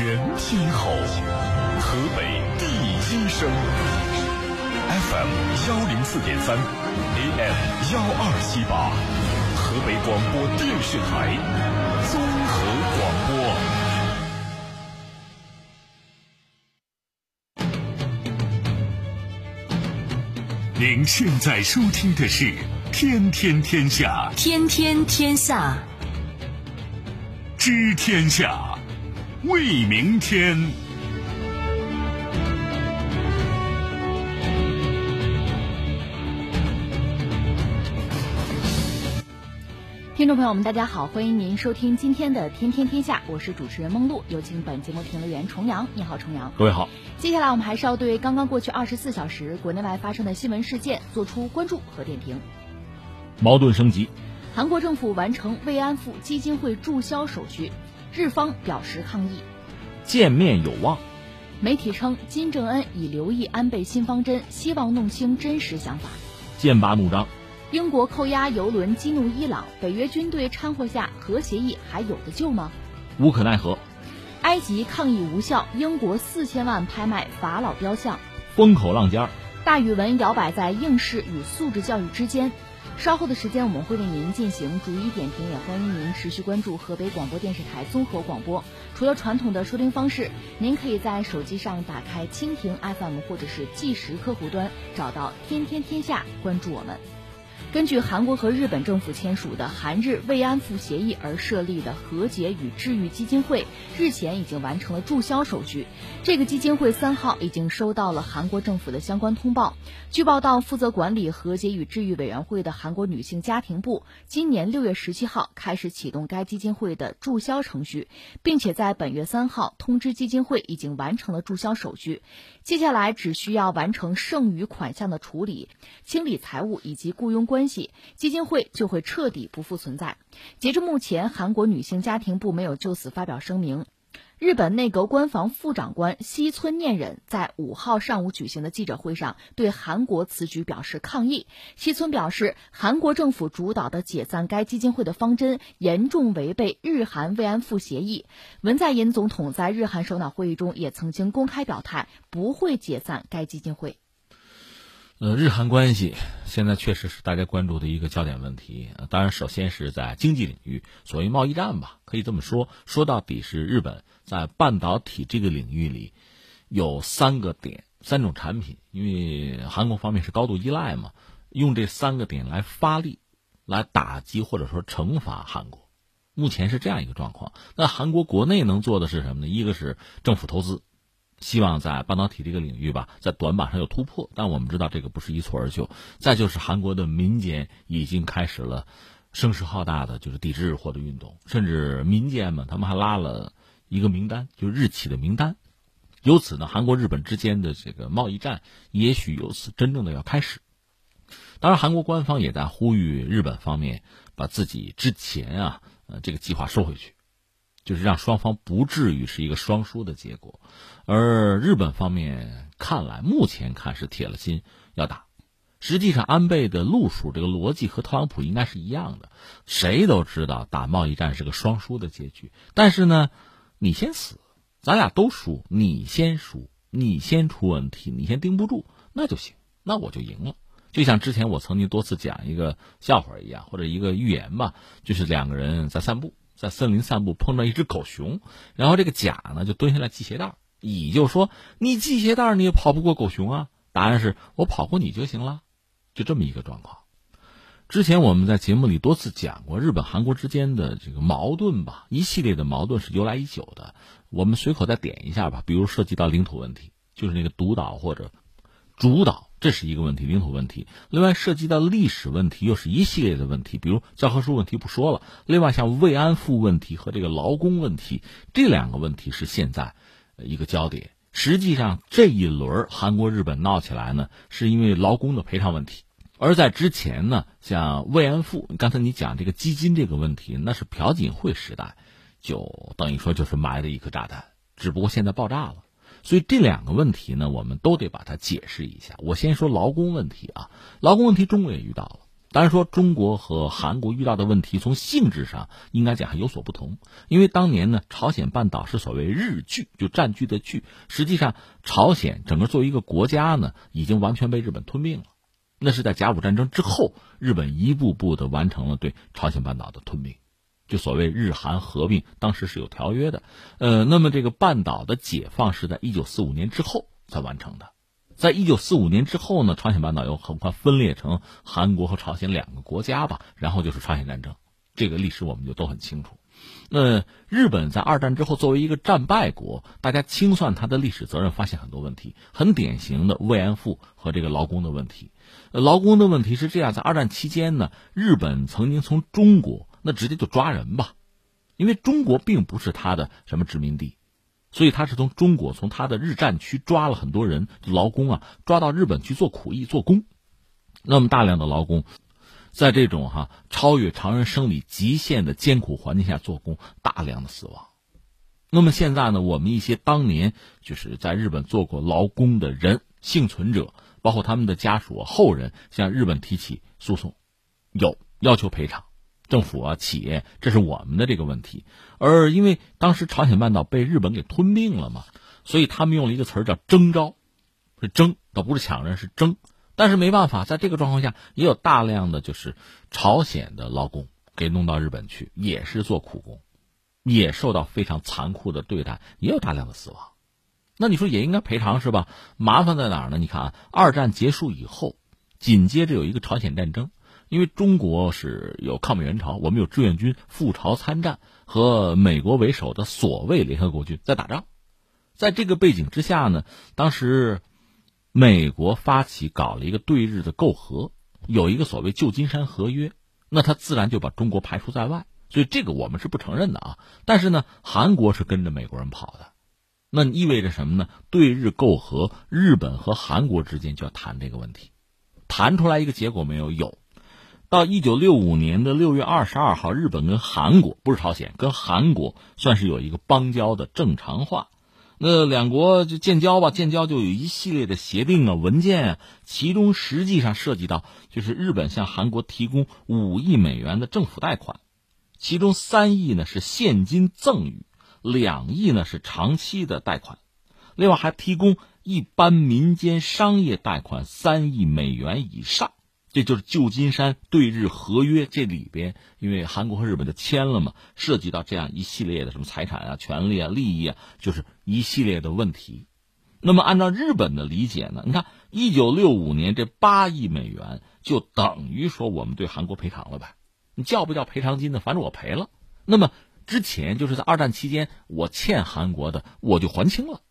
全天候，河北第一声，FM 幺零四点三，AM 幺二七八，河北广播电视台综合广播。您现在收听的是《天天天下》，天天天下，知天下，为明天。听众朋友们，大家好，欢迎您收听今天的《天天天下》，我是主持人梦露，有请本节目评论员重阳。你好，重阳。各位好。接下来我们还是要对刚刚过去二十四小时国内外发生的新闻事件做出关注和点评。矛盾升级，韩国政府完成慰安妇基金会注销手续，日方表示抗议。见面有望。媒体称金正恩已留意安倍新方针，希望弄清真实想法。剑拔弩张。英国扣押油轮激怒伊朗，北约军队掺和下，核协议还有的救吗？无可奈何。埃及抗议无效，英国四千万拍卖法老雕像，风口浪尖儿。大语文摇摆在应试与素质教育之间。稍后的时间，我们会为您进行逐一点评，也欢迎您持续关注河北广播电视台综合广播。除了传统的收听方式，您可以在手机上打开蜻蜓 FM 或者是计时客户端，找到“天天天下”，关注我们。根据韩国和日本政府签署的韩日慰安妇协议而设立的和解与治愈基金会，日前已经完成了注销手续。这个基金会三号已经收到了韩国政府的相关通报。据报道，负责管理和解与治愈委员会的韩国女性家庭部，今年六月十七号开始启动该基金会的注销程序，并且在本月三号通知基金会已经完成了注销手续。接下来只需要完成剩余款项的处理、清理财务以及雇佣关关系，基金会就会彻底不复存在。截至目前，韩国女性家庭部没有就此发表声明。日本内阁官房副长官西村念忍在五号上午举行的记者会上对韩国此举表示抗议。西村表示，韩国政府主导的解散该基金会的方针严重违背日韩慰安妇协议。文在寅总统在日韩首脑会议中也曾经公开表态，不会解散该基金会。呃，日韩关系现在确实是大家关注的一个焦点问题。当然，首先是在经济领域，所谓贸易战吧，可以这么说。说到底是日本在半导体这个领域里有三个点、三种产品，因为韩国方面是高度依赖嘛，用这三个点来发力，来打击或者说惩罚韩国。目前是这样一个状况。那韩国国内能做的是什么呢？一个是政府投资。希望在半导体这个领域吧，在短板上有突破，但我们知道这个不是一蹴而就。再就是韩国的民间已经开始了声势浩大的就是抵制日货的运动，甚至民间们他们还拉了一个名单，就是日企的名单。由此呢，韩国日本之间的这个贸易战也许由此真正的要开始。当然，韩国官方也在呼吁日本方面把自己之前啊呃这个计划收回去。就是让双方不至于是一个双输的结果，而日本方面看来，目前看是铁了心要打。实际上，安倍的路数这个逻辑和特朗普应该是一样的。谁都知道打贸易战是个双输的结局，但是呢，你先死，咱俩都输，你先输，你先出问题，你先盯不住，那就行，那我就赢了。就像之前我曾经多次讲一个笑话一样，或者一个寓言吧，就是两个人在散步。在森林散步，碰到一只狗熊，然后这个甲呢就蹲下来系鞋带乙就说：“你系鞋带你也跑不过狗熊啊。”答案是我跑过你就行了，就这么一个状况。之前我们在节目里多次讲过日本、韩国之间的这个矛盾吧，一系列的矛盾是由来已久的。我们随口再点一下吧，比如涉及到领土问题，就是那个独岛或者主导。这是一个问题，领土问题。另外涉及到历史问题，又是一系列的问题，比如教科书问题不说了。另外像慰安妇问题和这个劳工问题，这两个问题是现在一个焦点。实际上这一轮韩国、日本闹起来呢，是因为劳工的赔偿问题。而在之前呢，像慰安妇，刚才你讲这个基金这个问题，那是朴槿惠时代，就等于说就是埋了一颗炸弹，只不过现在爆炸了。所以这两个问题呢，我们都得把它解释一下。我先说劳工问题啊，劳工问题中国也遇到了，当然说，中国和韩国遇到的问题，从性质上应该讲还有所不同。因为当年呢，朝鲜半岛是所谓日据，就占据的据，实际上朝鲜整个作为一个国家呢，已经完全被日本吞并了。那是在甲午战争之后，日本一步步的完成了对朝鲜半岛的吞并，就所谓日韩合并，当时是有条约的。呃，那么这个半岛的解放是在一九四五年之后才完成的。在一九四五年之后呢，朝鲜半岛又很快分裂成韩国和朝鲜两个国家吧，然后就是朝鲜战争，这个历史我们就都很清楚。那日本在二战之后作为一个战败国，大家清算它的历史责任，发现很多问题，很典型的慰安妇和这个劳工的问题。劳工的问题是这样，在二战期间呢，日本曾经从中国那直接就抓人吧，因为中国并不是他的什么殖民地。所以他是从中国，从他的日战区抓了很多人劳工啊，抓到日本去做苦役、做工。那么大量的劳工，在这种哈超越常人生理极限的艰苦环境下做工，大量的死亡。那么现在呢，我们一些当年就是在日本做过劳工的人幸存者，包括他们的家属、后人，向日本提起诉讼，有要求赔偿。政府啊，企业，这是我们的这个问题。而因为当时朝鲜半岛被日本给吞并了嘛，所以他们用了一个词儿叫征召，是征，倒不是抢人，是征。但是没办法，在这个状况下，也有大量的就是朝鲜的劳工给弄到日本去，也是做苦工，也受到非常残酷的对待，也有大量的死亡。那你说也应该赔偿是吧？麻烦在哪儿呢？你看啊，二战结束以后，紧接着有一个朝鲜战争。因为中国是有抗美援朝，我们有志愿军赴朝参战，和美国为首的所谓联合国军在打仗，在这个背景之下呢，当时美国发起搞了一个对日的媾和，有一个所谓旧金山合约，那他自然就把中国排除在外，所以这个我们是不承认的啊。但是呢，韩国是跟着美国人跑的，那意味着什么呢？对日媾和，日本和韩国之间就要谈这个问题，谈出来一个结果没有？有。到一九六五年的六月二十二号，日本跟韩国不是朝鲜，跟韩国算是有一个邦交的正常化。那两国就建交吧，建交就有一系列的协定啊、文件啊，其中实际上涉及到就是日本向韩国提供五亿美元的政府贷款，其中三亿呢是现金赠与，两亿呢是长期的贷款，另外还提供一般民间商业贷款三亿美元以上。这就是旧金山对日合约这里边，因为韩国和日本就签了嘛，涉及到这样一系列的什么财产啊、权利啊、利益啊，就是一系列的问题。那么按照日本的理解呢，你看一九六五年这八亿美元就等于说我们对韩国赔偿了呗？你叫不叫赔偿金呢？反正我赔了。那么之前就是在二战期间我欠韩国的，我就还清了。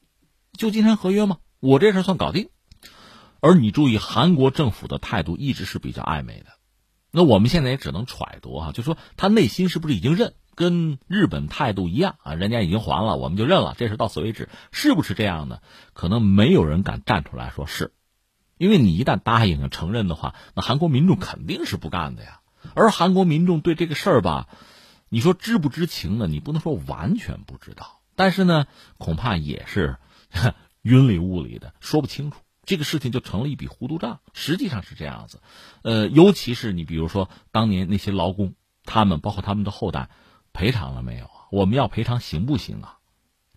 旧金山合约嘛，我这事算搞定。而你注意，韩国政府的态度一直是比较暧昧的。那我们现在也只能揣度啊，就说他内心是不是已经认，跟日本态度一样啊？人家已经还了，我们就认了，这事到此为止，是不是这样的？可能没有人敢站出来说是，因为你一旦答应承认的话，那韩国民众肯定是不干的呀。而韩国民众对这个事儿吧，你说知不知情呢？你不能说完全不知道，但是呢，恐怕也是 云里雾里的，说不清楚。这个事情就成了一笔糊涂账，实际上是这样子，呃，尤其是你比如说当年那些劳工，他们包括他们的后代，赔偿了没有啊？我们要赔偿行不行啊？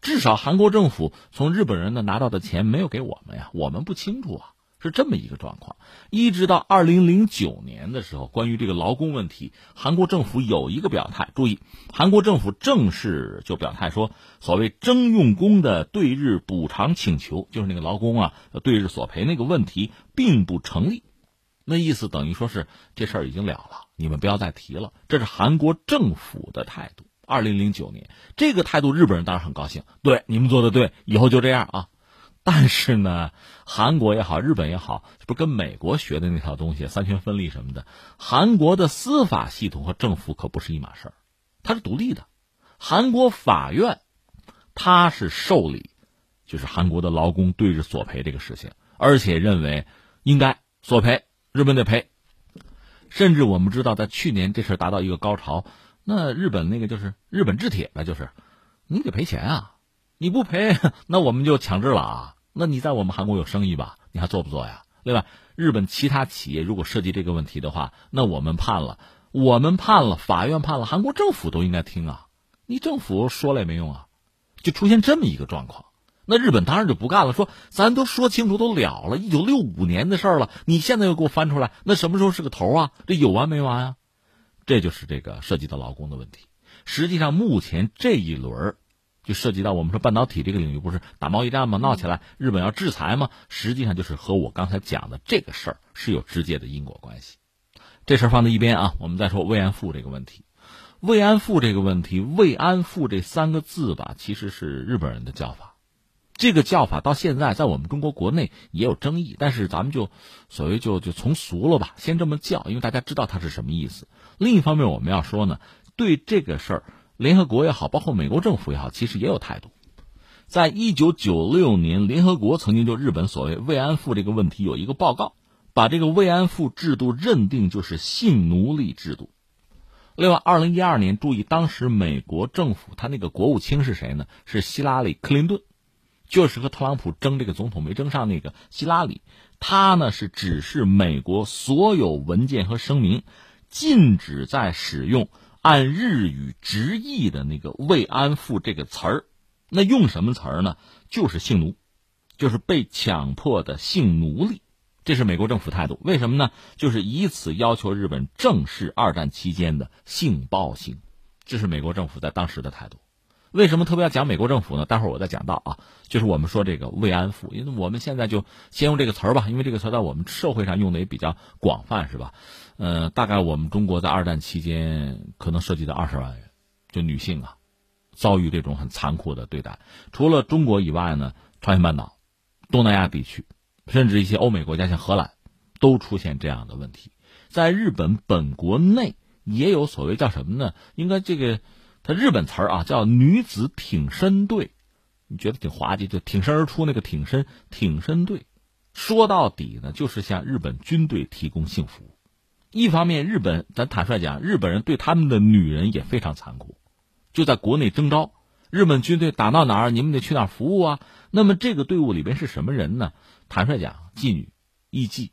至少韩国政府从日本人那拿到的钱没有给我们呀，我们不清楚啊。是这么一个状况，一直到二零零九年的时候，关于这个劳工问题，韩国政府有一个表态。注意，韩国政府正式就表态说，所谓征用工的对日补偿请求，就是那个劳工啊对日索赔那个问题，并不成立。那意思等于说是这事儿已经了了，你们不要再提了。这是韩国政府的态度。二零零九年这个态度，日本人当然很高兴，对你们做的对，以后就这样啊。但是呢，韩国也好，日本也好，这不跟美国学的那套东西，三权分立什么的。韩国的司法系统和政府可不是一码事儿，它是独立的。韩国法院，它是受理，就是韩国的劳工对日索赔这个事情，而且认为应该索赔，日本得赔。甚至我们知道，在去年这事达到一个高潮，那日本那个就是日本制铁吧，就是你得赔钱啊。你不赔，那我们就强制了啊！那你在我们韩国有生意吧？你还做不做呀？对吧？日本其他企业如果涉及这个问题的话，那我们判了，我们判了，法院判了，韩国政府都应该听啊！你政府说了也没用啊！就出现这么一个状况，那日本当然就不干了，说咱都说清楚都了了，一九六五年的事儿了，你现在又给我翻出来，那什么时候是个头啊？这有完没完啊？这就是这个涉及到劳工的问题。实际上，目前这一轮就涉及到我们说半导体这个领域，不是打贸易战吗？闹起来，日本要制裁吗？实际上就是和我刚才讲的这个事儿是有直接的因果关系。这事儿放在一边啊，我们再说慰安妇这个问题。慰安妇这个问题，慰安妇这三个字吧，其实是日本人的叫法。这个叫法到现在在我们中国国内也有争议，但是咱们就所谓就就从俗了吧，先这么叫，因为大家知道它是什么意思。另一方面，我们要说呢，对这个事儿。联合国也好，包括美国政府也好，其实也有态度。在一九九六年，联合国曾经就日本所谓慰安妇这个问题有一个报告，把这个慰安妇制度认定就是性奴隶制度。另外，二零一二年，注意当时美国政府他那个国务卿是谁呢？是希拉里·克林顿，就是和特朗普争这个总统没争上那个希拉里。他呢是指示美国所有文件和声明禁止在使用。按日语直译的那个“慰安妇”这个词儿，那用什么词儿呢？就是性奴，就是被强迫的性奴隶。这是美国政府态度。为什么呢？就是以此要求日本正视二战期间的性暴行。这是美国政府在当时的态度。为什么特别要讲美国政府呢？待会儿我再讲到啊。就是我们说这个慰安妇，因为我们现在就先用这个词儿吧，因为这个词在我们社会上用的也比较广泛，是吧？呃，大概我们中国在二战期间可能涉及到二十万人，就女性啊，遭遇这种很残酷的对待。除了中国以外呢，朝鲜半岛、东南亚地区，甚至一些欧美国家，像荷兰，都出现这样的问题。在日本本国内也有所谓叫什么呢？应该这个。它日本词儿啊，叫女子挺身队，你觉得挺滑稽，就挺身而出那个挺身挺身队。说到底呢，就是向日本军队提供性服务。一方面，日本咱坦率讲，日本人对他们的女人也非常残酷，就在国内征召日本军队打到哪儿，你们得去哪儿服务啊。那么这个队伍里边是什么人呢？坦率讲，妓女、艺妓。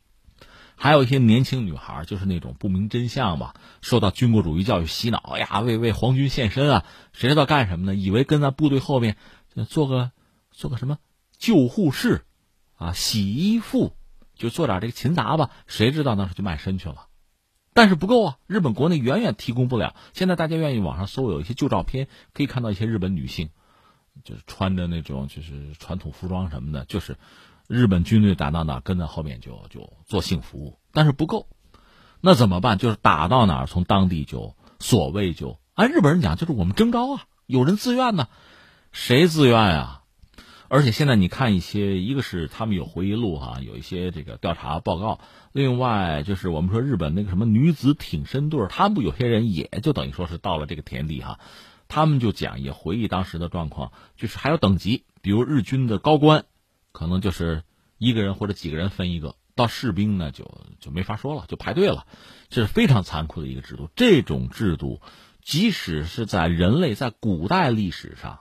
还有一些年轻女孩，就是那种不明真相吧，受到军国主义教育洗脑，哎呀，为为皇军献身啊，谁知道干什么呢？以为跟在部队后面做个做个什么救护士，啊，洗衣服，就做点这个勤杂吧，谁知道那是去卖身去了？但是不够啊，日本国内远远提供不了。现在大家愿意网上搜，有一些旧照片，可以看到一些日本女性，就是穿着那种就是传统服装什么的，就是。日本军队打到哪，跟在后面就就做性服务，但是不够，那怎么办？就是打到哪，从当地就所谓就按日本人讲，就是我们征召啊，有人自愿呢，谁自愿啊？而且现在你看一些，一个是他们有回忆录哈，有一些这个调查报告，另外就是我们说日本那个什么女子挺身队，他们有些人也就等于说是到了这个田地哈，他们就讲也回忆当时的状况，就是还有等级，比如日军的高官。可能就是一个人或者几个人分一个，到士兵呢就就没法说了，就排队了，这是非常残酷的一个制度。这种制度，即使是在人类在古代历史上，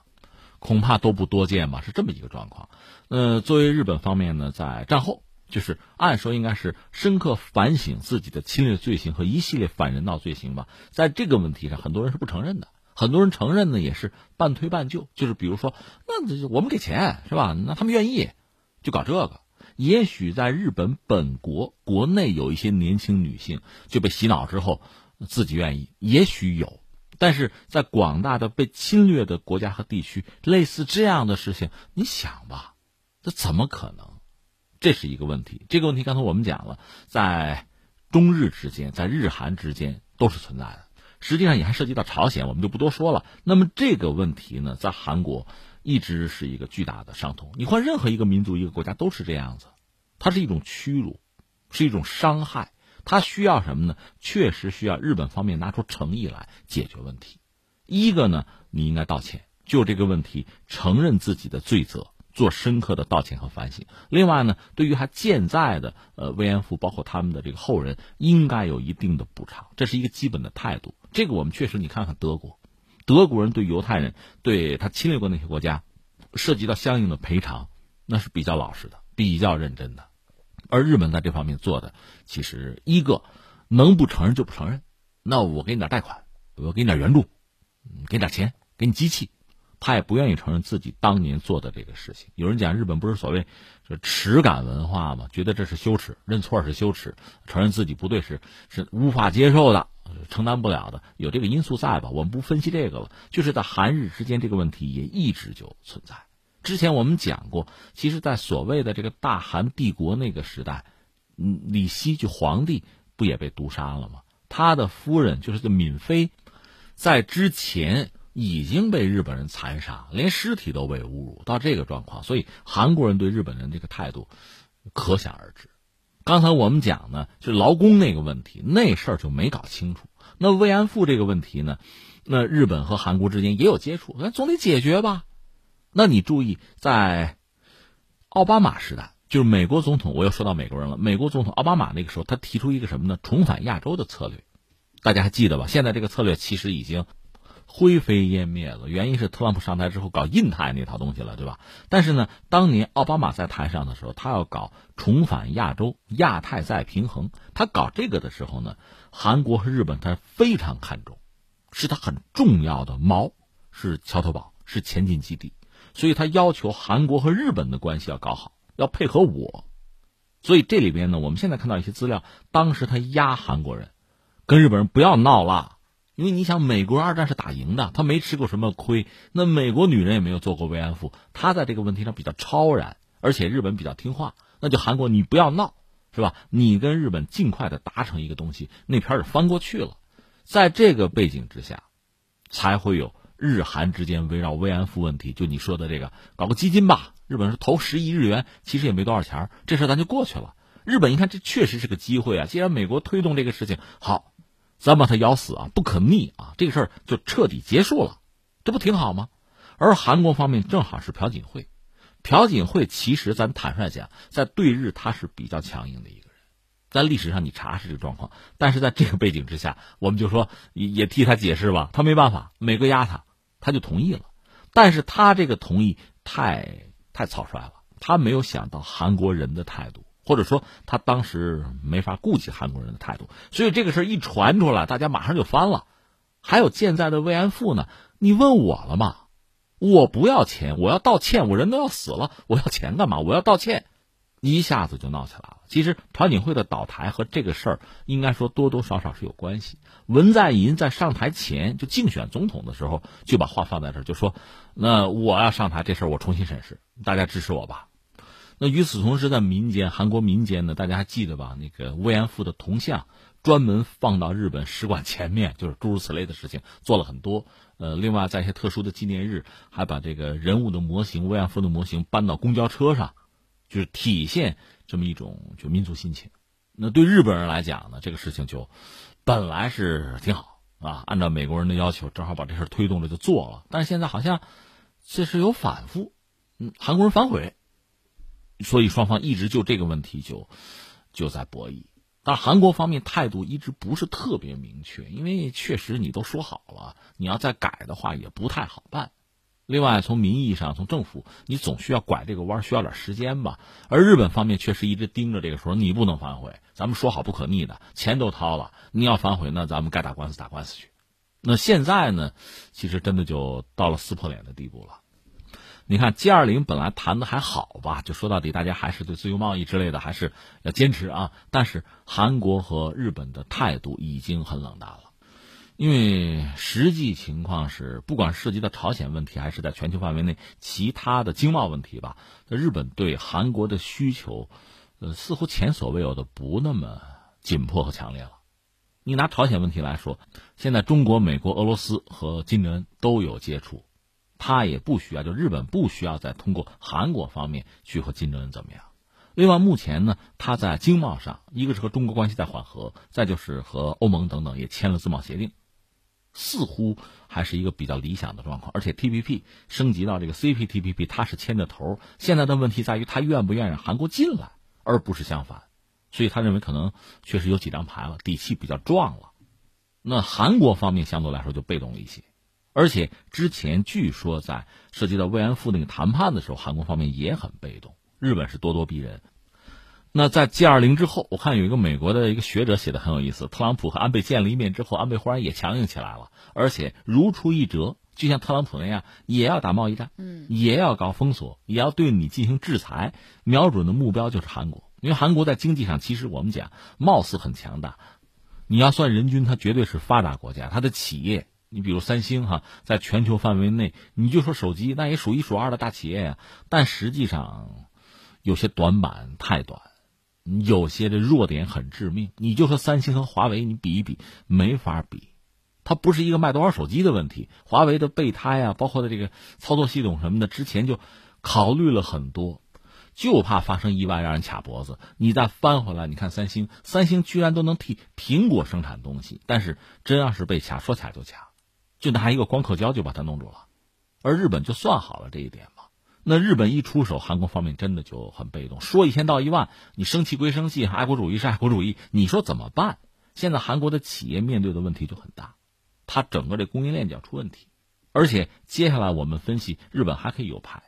恐怕都不多见吧？是这么一个状况。呃，作为日本方面呢，在战后，就是按说应该是深刻反省自己的侵略罪行和一系列反人道罪行吧。在这个问题上，很多人是不承认的。很多人承认呢，也是半推半就，就是比如说，那我们给钱是吧？那他们愿意。就搞这个，也许在日本本国国内有一些年轻女性就被洗脑之后，自己愿意，也许有，但是在广大的被侵略的国家和地区，类似这样的事情，你想吧，这怎么可能？这是一个问题。这个问题刚才我们讲了，在中日之间，在日韩之间都是存在的，实际上也还涉及到朝鲜，我们就不多说了。那么这个问题呢，在韩国。一直是一个巨大的伤痛。你换任何一个民族、一个国家都是这样子，它是一种屈辱，是一种伤害。它需要什么呢？确实需要日本方面拿出诚意来解决问题。一个呢，你应该道歉，就这个问题承认自己的罪责，做深刻的道歉和反省。另外呢，对于还健在的呃慰安妇，包括他们的这个后人，应该有一定的补偿，这是一个基本的态度。这个我们确实，你看看德国。德国人对犹太人，对他侵略过那些国家，涉及到相应的赔偿，那是比较老实的，比较认真的。而日本在这方面做的，其实一个能不承认就不承认。那我给你点贷款，我给你点援助，给你点钱，给你机器，他也不愿意承认自己当年做的这个事情。有人讲日本不是所谓这耻感文化吗？觉得这是羞耻，认错是羞耻，承认自己不对是是无法接受的，承担不了的，有这个因素在吧？我们不分析这个了，就是在韩日之间这个问题也一直就存在。之前我们讲过，其实，在所谓的这个大韩帝国那个时代，嗯，李希就皇帝不也被毒杀了吗？他的夫人就是这闵妃，在之前已经被日本人残杀，连尸体都被侮辱到这个状况，所以韩国人对日本人这个态度可想而知。刚才我们讲呢，就劳工那个问题，那事儿就没搞清楚。那慰安妇这个问题呢，那日本和韩国之间也有接触，那总得解决吧？那你注意，在奥巴马时代。就是美国总统，我又说到美国人了。美国总统奥巴马那个时候，他提出一个什么呢？重返亚洲的策略，大家还记得吧？现在这个策略其实已经灰飞烟灭了。原因是特朗普上台之后搞印太那套东西了，对吧？但是呢，当年奥巴马在台上的时候，他要搞重返亚洲，亚太再平衡。他搞这个的时候呢，韩国和日本他非常看重，是他很重要的锚，是桥头堡，是前进基地。所以他要求韩国和日本的关系要搞好。要配合我，所以这里边呢，我们现在看到一些资料，当时他压韩国人，跟日本人不要闹了，因为你想，美国二战是打赢的，他没吃过什么亏，那美国女人也没有做过慰安妇，他在这个问题上比较超然，而且日本比较听话，那就韩国你不要闹，是吧？你跟日本尽快的达成一个东西，那片儿就翻过去了，在这个背景之下，才会有日韩之间围绕慰安妇问题，就你说的这个，搞个基金吧。日本是投十亿日元，其实也没多少钱这事咱就过去了。日本一看，这确实是个机会啊！既然美国推动这个事情，好，咱把它咬死啊，不可逆啊，这个事儿就彻底结束了，这不挺好吗？而韩国方面正好是朴槿惠，朴槿惠其实咱坦率讲，在对日他是比较强硬的一个人，在历史上你查是这个状况。但是在这个背景之下，我们就说也替他解释吧，他没办法，美国压他，他就同意了。但是他这个同意太。太草率了，他没有想到韩国人的态度，或者说他当时没法顾及韩国人的态度，所以这个事儿一传出来，大家马上就翻了。还有现在的慰安妇呢，你问我了吗？我不要钱，我要道歉，我人都要死了，我要钱干嘛？我要道歉，一下子就闹起来了。其实朴槿惠的倒台和这个事儿应该说多多少少是有关系。文在寅在上台前就竞选总统的时候就把话放在这儿，就说：“那我要上台，这事儿我重新审视，大家支持我吧。”那与此同时，在民间，韩国民间呢，大家还记得吧？那个慰安妇的铜像专门放到日本使馆前面，就是诸如此类的事情做了很多。呃，另外在一些特殊的纪念日，还把这个人物的模型、慰安妇的模型搬到公交车上，就是体现这么一种就民族心情。那对日本人来讲呢，这个事情就。本来是挺好啊，按照美国人的要求，正好把这事推动了就做了。但是现在好像这是有反复，嗯，韩国人反悔，所以双方一直就这个问题就就在博弈。但韩国方面态度一直不是特别明确，因为确实你都说好了，你要再改的话也不太好办。另外，从名义上，从政府，你总需要拐这个弯，需要点时间吧。而日本方面确实一直盯着这个，说你不能反悔，咱们说好不可逆的，钱都掏了，你要反悔，那咱们该打官司打官司去。那现在呢，其实真的就到了撕破脸的地步了。你看，G 二零本来谈的还好吧，就说到底，大家还是对自由贸易之类的还是要坚持啊。但是韩国和日本的态度已经很冷淡了。因为实际情况是，不管涉及到朝鲜问题，还是在全球范围内其他的经贸问题吧，日本对韩国的需求，呃，似乎前所未有的不那么紧迫和强烈了。你拿朝鲜问题来说，现在中国、美国、俄罗斯和金正恩都有接触，他也不需要，就日本不需要再通过韩国方面去和金正恩怎么样。另外，目前呢，他在经贸上，一个是和中国关系在缓和，再就是和欧盟等等也签了自贸协定。似乎还是一个比较理想的状况，而且 T P P 升级到这个 C P T P P，它是牵着头。现在的问题在于，他愿不愿意让韩国进来，而不是相反。所以他认为可能确实有几张牌了，底气比较壮了。那韩国方面相对来说就被动了一些，而且之前据说在涉及到慰安妇那个谈判的时候，韩国方面也很被动，日本是咄咄逼人。那在 G 二零之后，我看有一个美国的一个学者写的很有意思。特朗普和安倍见了一面之后，安倍忽然也强硬起来了，而且如出一辙，就像特朗普那样，也要打贸易战，嗯，也要搞封锁，也要对你进行制裁，瞄准的目标就是韩国。因为韩国在经济上，其实我们讲貌似很强大，你要算人均，它绝对是发达国家，它的企业，你比如三星哈，在全球范围内，你就说手机，那也数一数二的大企业呀。但实际上，有些短板太短。有些的弱点很致命，你就说三星和华为，你比一比，没法比。它不是一个卖多少手机的问题，华为的备胎啊，包括的这个操作系统什么的，之前就考虑了很多，就怕发生意外让人卡脖子。你再翻回来，你看三星，三星居然都能替苹果生产东西，但是真要是被卡，说卡就卡，就拿一个光刻胶就把它弄住了。而日本就算好了这一点嘛。那日本一出手，韩国方面真的就很被动。说一千道一万，你生气归生气，爱国主义是爱国主义，你说怎么办？现在韩国的企业面对的问题就很大，它整个这供应链就要出问题。而且接下来我们分析，日本还可以有牌，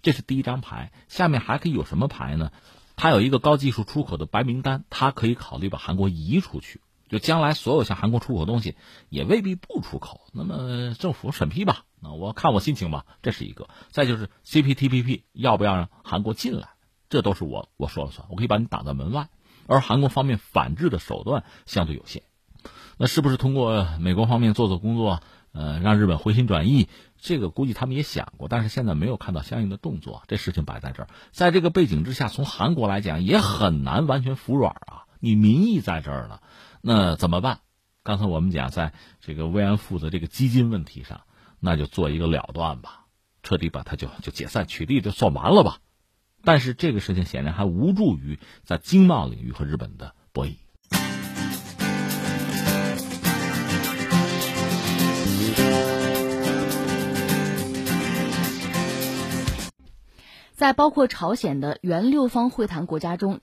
这是第一张牌。下面还可以有什么牌呢？它有一个高技术出口的白名单，它可以考虑把韩国移出去。就将来所有向韩国出口东西，也未必不出口。那么政府审批吧，那我看我心情吧，这是一个。再就是 CPTPP 要不要让韩国进来，这都是我我说了算，我可以把你挡在门外。而韩国方面反制的手段相对有限，那是不是通过美国方面做做工作，呃，让日本回心转意？这个估计他们也想过，但是现在没有看到相应的动作。这事情摆在这儿，在这个背景之下，从韩国来讲也很难完全服软啊。你民意在这儿呢。那怎么办？刚才我们讲，在这个慰安妇的这个基金问题上，那就做一个了断吧，彻底把它就就解散取缔，就算完了吧。但是这个事情显然还无助于在经贸领域和日本的博弈。在包括朝鲜的原六方会谈国家中。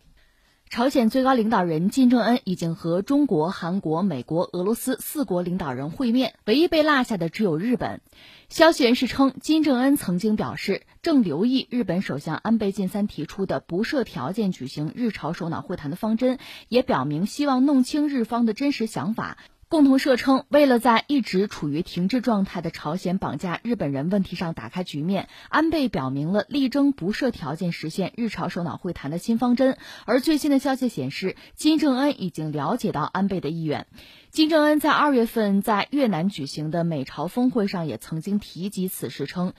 朝鲜最高领导人金正恩已经和中国、韩国、美国、俄罗斯四国领导人会面，唯一被落下的只有日本。消息人士称，金正恩曾经表示正留意日本首相安倍晋三提出的不设条件举行日朝首脑会谈的方针，也表明希望弄清日方的真实想法。共同社称，为了在一直处于停滞状态的朝鲜绑架日本人问题上打开局面，安倍表明了力争不设条件实现日朝首脑会谈的新方针。而最新的消息显示，金正恩已经了解到安倍的意愿。金正恩在二月份在越南举行的美朝峰会上也曾经提及此事，称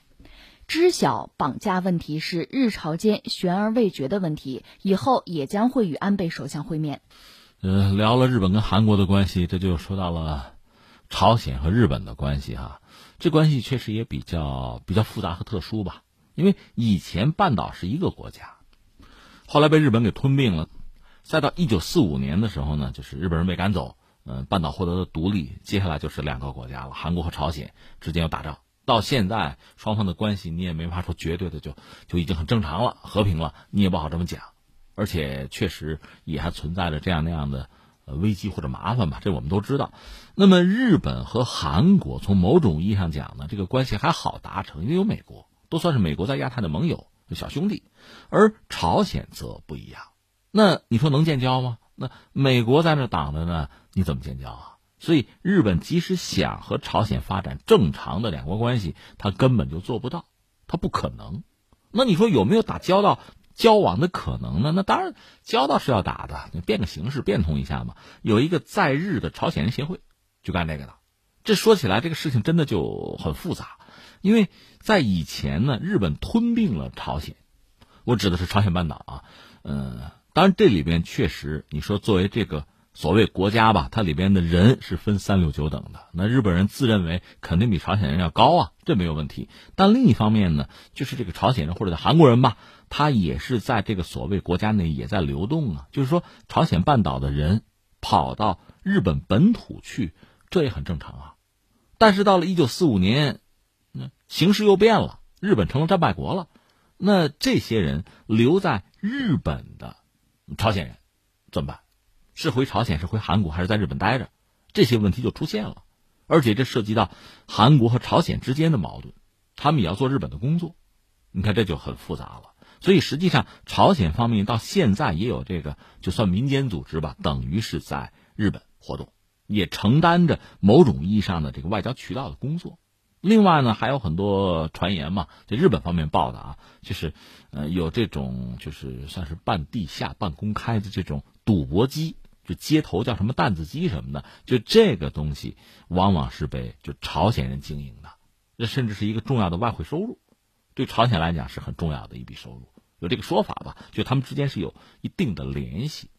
知晓绑架问题是日朝间悬而未决的问题，以后也将会与安倍首相会面。呃，聊了日本跟韩国的关系，这就说到了朝鲜和日本的关系哈。这关系确实也比较比较复杂和特殊吧。因为以前半岛是一个国家，后来被日本给吞并了。再到一九四五年的时候呢，就是日本人被赶走，嗯，半岛获得了独立，接下来就是两个国家了，韩国和朝鲜之间有打仗。到现在双方的关系，你也没法说绝对的就就已经很正常了、和平了，你也不好这么讲。而且确实也还存在着这样那样的呃危机或者麻烦吧，这我们都知道。那么日本和韩国从某种意义上讲呢，这个关系还好达成，因为有美国，都算是美国在亚太的盟友、小兄弟。而朝鲜则不一样，那你说能建交吗？那美国在那挡着呢，你怎么建交啊？所以日本即使想和朝鲜发展正常的两国关系，他根本就做不到，他不可能。那你说有没有打交道？交往的可能呢？那当然，交道是要打的，你变个形式，变通一下嘛。有一个在日的朝鲜人协会，就干这个的。这说起来，这个事情真的就很复杂，因为在以前呢，日本吞并了朝鲜，我指的是朝鲜半岛啊。嗯，当然这里边确实，你说作为这个。所谓国家吧，它里边的人是分三六九等的。那日本人自认为肯定比朝鲜人要高啊，这没有问题。但另一方面呢，就是这个朝鲜人或者韩国人吧，他也是在这个所谓国家内也在流动啊。就是说，朝鲜半岛的人跑到日本本土去，这也很正常啊。但是到了一九四五年，那形势又变了，日本成了战败国了。那这些人留在日本的朝鲜人怎么办？是回朝鲜，是回韩国，还是在日本待着？这些问题就出现了，而且这涉及到韩国和朝鲜之间的矛盾，他们也要做日本的工作，你看这就很复杂了。所以实际上，朝鲜方面到现在也有这个，就算民间组织吧，等于是在日本活动，也承担着某种意义上的这个外交渠道的工作。另外呢，还有很多传言嘛，在日本方面报的啊，就是呃有这种就是算是半地下、半公开的这种赌博机，就街头叫什么弹子机什么的，就这个东西往往是被就朝鲜人经营的，这甚至是一个重要的外汇收入，对朝鲜来讲是很重要的一笔收入。有这个说法吧，就他们之间是有一定的联系。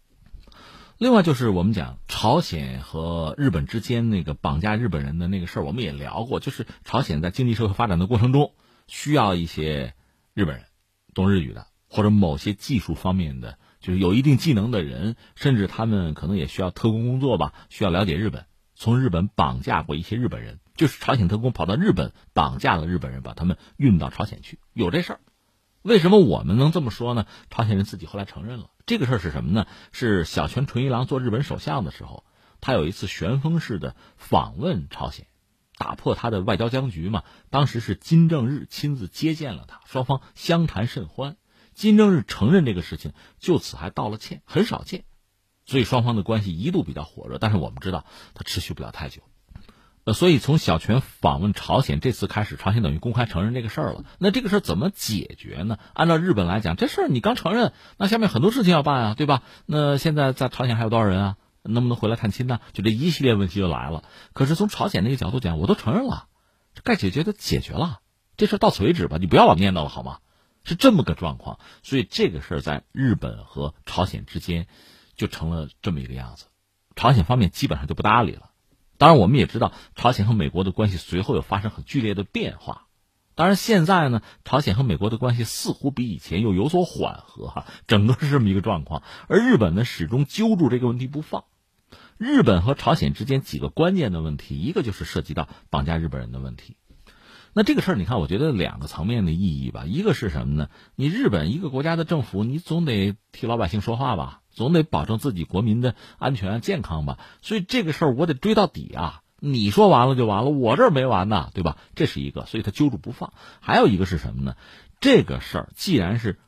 另外就是我们讲朝鲜和日本之间那个绑架日本人的那个事儿，我们也聊过。就是朝鲜在经济社会发展的过程中，需要一些日本人懂日语的，或者某些技术方面的，就是有一定技能的人，甚至他们可能也需要特工工作吧，需要了解日本，从日本绑架过一些日本人，就是朝鲜特工跑到日本绑架了日本人，把他们运到朝鲜去，有这事儿。为什么我们能这么说呢？朝鲜人自己后来承认了这个事儿是什么呢？是小泉纯一郎做日本首相的时候，他有一次旋风式的访问朝鲜，打破他的外交僵局嘛。当时是金正日亲自接见了他，双方相谈甚欢。金正日承认这个事情，就此还道了歉，很少见，所以双方的关系一度比较火热。但是我们知道，它持续不了太久。所以从小泉访问朝鲜这次开始，朝鲜等于公开承认这个事儿了。那这个事儿怎么解决呢？按照日本来讲，这事儿你刚承认，那下面很多事情要办啊，对吧？那现在在朝鲜还有多少人啊？能不能回来探亲呢？就这一系列问题就来了。可是从朝鲜那个角度讲，我都承认了，该解决的解决了，这事儿到此为止吧，你不要老念叨了好吗？是这么个状况。所以这个事儿在日本和朝鲜之间就成了这么一个样子，朝鲜方面基本上就不搭理了。当然，我们也知道朝鲜和美国的关系随后又发生很剧烈的变化。当然，现在呢，朝鲜和美国的关系似乎比以前又有所缓和，哈，整个是这么一个状况。而日本呢，始终揪住这个问题不放。日本和朝鲜之间几个关键的问题，一个就是涉及到绑架日本人的问题。那这个事儿，你看，我觉得两个层面的意义吧。一个是什么呢？你日本一个国家的政府，你总得替老百姓说话吧。总得保证自己国民的安全健康吧，所以这个事儿我得追到底啊！你说完了就完了，我这儿没完呢，对吧？这是一个，所以他揪住不放。还有一个是什么呢？这个事儿既然是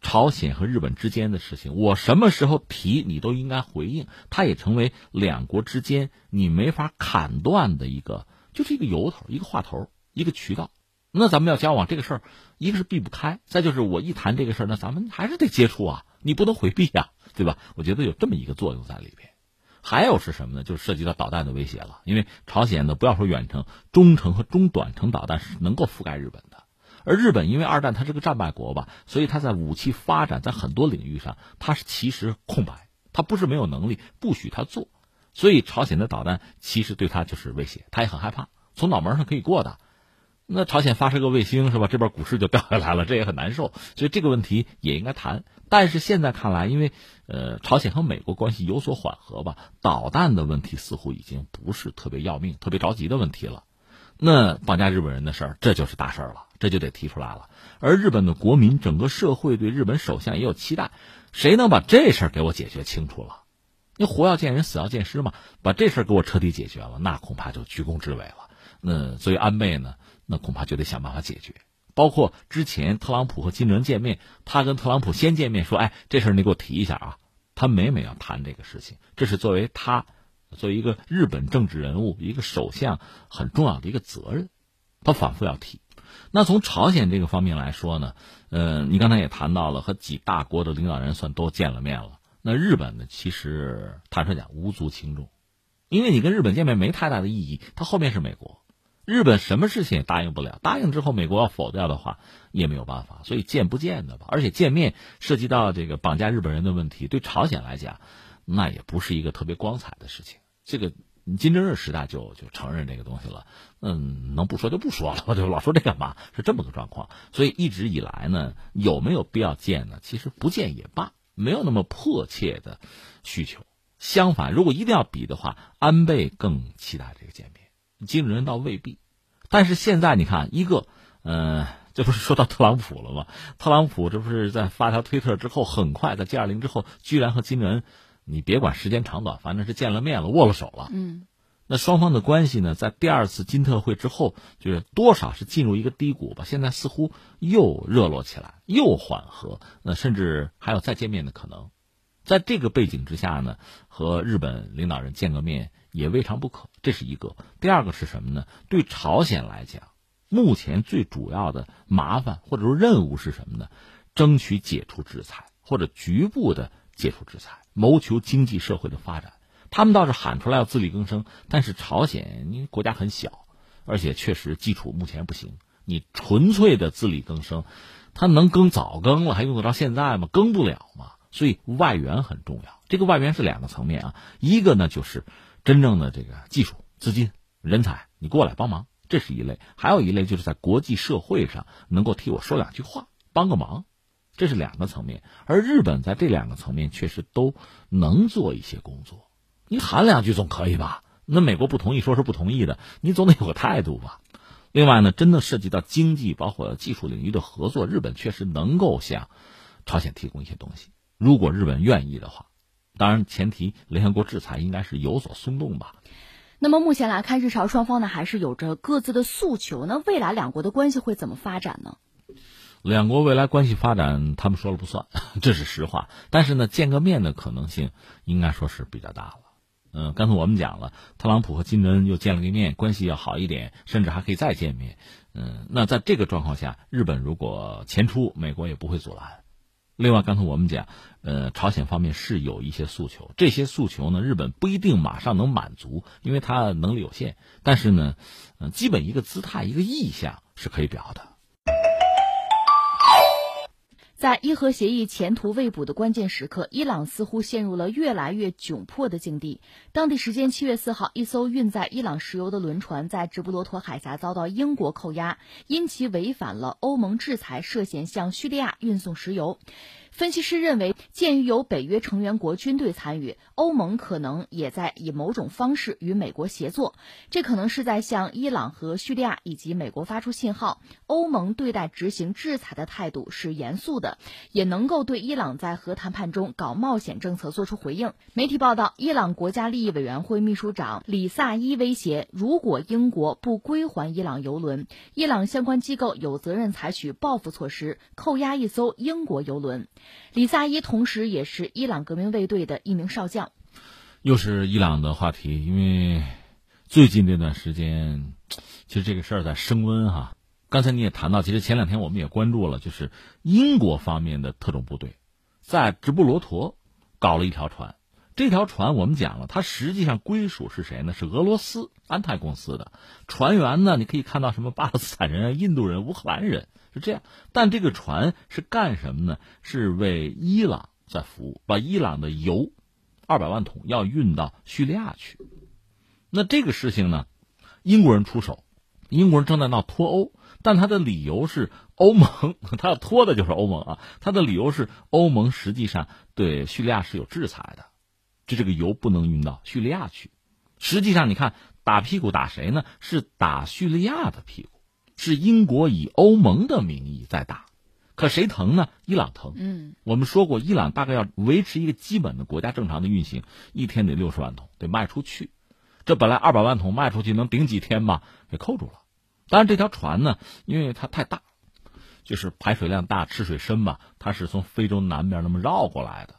朝鲜和日本之间的事情，我什么时候提你都应该回应，它也成为两国之间你没法砍断的一个，就是一个由头、一个话头、一个渠道。那咱们要交往这个事儿，一个是避不开，再就是我一谈这个事儿，那咱们还是得接触啊，你不能回避呀。对吧？我觉得有这么一个作用在里边，还有是什么呢？就是涉及到导弹的威胁了。因为朝鲜呢，不要说远程、中程和中短程导弹是能够覆盖日本的，而日本因为二战它是个战败国吧，所以它在武器发展在很多领域上它是其实空白，它不是没有能力，不许它做。所以朝鲜的导弹其实对它就是威胁，它也很害怕，从脑门上可以过的。那朝鲜发射个卫星是吧？这边股市就掉下来了，这也很难受。所以这个问题也应该谈。但是现在看来，因为呃，朝鲜和美国关系有所缓和吧，导弹的问题似乎已经不是特别要命、特别着急的问题了。那绑架日本人的事儿，这就是大事儿了，这就得提出来了。而日本的国民、整个社会对日本首相也有期待，谁能把这事儿给我解决清楚了？你活要见人，死要见尸嘛，把这事儿给我彻底解决了，那恐怕就居功至伟了。那所以安倍呢？那恐怕就得想办法解决，包括之前特朗普和金正恩见面，他跟特朗普先见面说：“哎，这事儿你给我提一下啊。”他每每要谈这个事情，这是作为他作为一个日本政治人物、一个首相很重要的一个责任，他反复要提。那从朝鲜这个方面来说呢，呃，你刚才也谈到了，和几大国的领导人算都见了面了。那日本呢，其实坦率讲无足轻重，因为你跟日本见面没太大的意义，他后面是美国。日本什么事情也答应不了，答应之后美国要否掉的话也没有办法，所以见不见的吧。而且见面涉及到这个绑架日本人的问题，对朝鲜来讲，那也不是一个特别光彩的事情。这个金正日时代就就承认这个东西了，嗯，能不说就不说了，就老说这干嘛？是这么个状况。所以一直以来呢，有没有必要见呢？其实不见也罢，没有那么迫切的需求。相反，如果一定要比的话，安倍更期待这个见面。金正恩倒未必，但是现在你看，一个，呃，这不是说到特朗普了吗？特朗普这不是在发条推特之后，很快在 G 二零之后，居然和金正恩，你别管时间长短，反正是见了面了，握了手了。嗯，那双方的关系呢，在第二次金特会之后，就是多少是进入一个低谷吧。现在似乎又热络起来，又缓和，那甚至还有再见面的可能。在这个背景之下呢，和日本领导人见个面也未尝不可。这是一个。第二个是什么呢？对朝鲜来讲，目前最主要的麻烦或者说任务是什么呢？争取解除制裁，或者局部的解除制裁，谋求经济社会的发展。他们倒是喊出来要自力更生，但是朝鲜因为国家很小，而且确实基础目前不行。你纯粹的自力更生，他能耕早耕了，还用得着现在吗？耕不了嘛。所以外援很重要。这个外援是两个层面啊，一个呢就是真正的这个技术、资金、人才，你过来帮忙，这是一类；还有一类就是在国际社会上能够替我说两句话，帮个忙，这是两个层面。而日本在这两个层面确实都能做一些工作。你喊两句总可以吧？那美国不同意，说是不同意的，你总得有个态度吧。另外呢，真的涉及到经济包括技术领域的合作，日本确实能够向朝鲜提供一些东西。如果日本愿意的话，当然前提联合国制裁应该是有所松动吧。那么目前来看，日朝双方呢还是有着各自的诉求。那未来两国的关系会怎么发展呢？两国未来关系发展，他们说了不算，这是实话。但是呢，见个面的可能性应该说是比较大了。嗯，刚才我们讲了，特朗普和金正恩又见了个面，关系要好一点，甚至还可以再见面。嗯，那在这个状况下，日本如果前出，美国也不会阻拦。另外，刚才我们讲，呃，朝鲜方面是有一些诉求，这些诉求呢，日本不一定马上能满足，因为它能力有限。但是呢，嗯，基本一个姿态、一个意向是可以表的。在伊核协议前途未卜的关键时刻，伊朗似乎陷入了越来越窘迫的境地。当地时间七月四号，一艘运载伊朗石油的轮船在直布罗陀海峡遭到英国扣押，因其违反了欧盟制裁，涉嫌向叙利亚运送石油。分析师认为，鉴于有北约成员国军队参与，欧盟可能也在以某种方式与美国协作。这可能是在向伊朗和叙利亚以及美国发出信号：欧盟对待执行制裁的态度是严肃的，也能够对伊朗在核谈判中搞冒险政策做出回应。媒体报道，伊朗国家利益委员会秘书长里萨伊威胁，如果英国不归还伊朗油轮，伊朗相关机构有责任采取报复措施，扣押一艘英国油轮。李萨伊同时也是伊朗革命卫队的一名少将。又是伊朗的话题，因为最近这段时间，其实这个事儿在升温哈。刚才你也谈到，其实前两天我们也关注了，就是英国方面的特种部队在直布罗陀搞了一条船。这条船我们讲了，它实际上归属是谁呢？是俄罗斯安泰公司的船员呢？你可以看到什么巴勒斯坦人、印度人、乌克兰人。是这样，但这个船是干什么呢？是为伊朗在服务，把伊朗的油二百万桶要运到叙利亚去。那这个事情呢，英国人出手，英国人正在闹脱欧，但他的理由是欧盟，他要脱的就是欧盟啊。他的理由是欧盟实际上对叙利亚是有制裁的，就这个油不能运到叙利亚去。实际上，你看打屁股打谁呢？是打叙利亚的屁股。是英国以欧盟的名义在打，可谁疼呢？伊朗疼。嗯，我们说过，伊朗大概要维持一个基本的国家正常的运行，一天得六十万桶，得卖出去。这本来二百万桶卖出去能顶几天吧？给扣住了。当然，这条船呢，因为它太大，就是排水量大、吃水深嘛，它是从非洲南边那么绕过来的，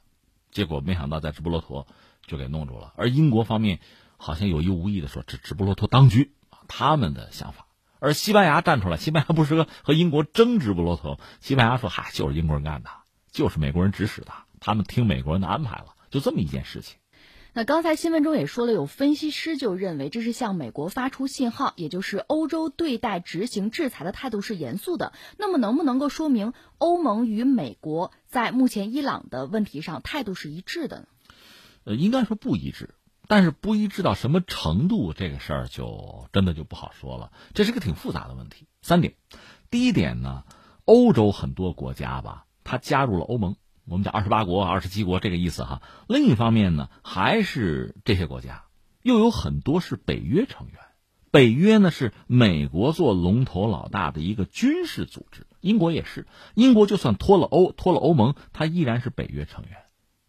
结果没想到在直布罗陀就给弄住了。而英国方面好像有意无意的说，这直布罗陀当局他们的想法。而西班牙站出来，西班牙不是和和英国争执不落头？西班牙说：“嗨，就是英国人干的，就是美国人指使的，他们听美国人的安排了，就这么一件事情。”那刚才新闻中也说了，有分析师就认为这是向美国发出信号，也就是欧洲对待执行制裁的态度是严肃的。那么，能不能够说明欧盟与美国在目前伊朗的问题上态度是一致的呢？呃，应该说不一致。但是不一致到什么程度，这个事儿就真的就不好说了。这是个挺复杂的问题。三点，第一点呢，欧洲很多国家吧，它加入了欧盟，我们讲二十八国、二十七国这个意思哈。另一方面呢，还是这些国家又有很多是北约成员。北约呢是美国做龙头老大的一个军事组织，英国也是。英国就算脱了欧，脱了欧盟，它依然是北约成员，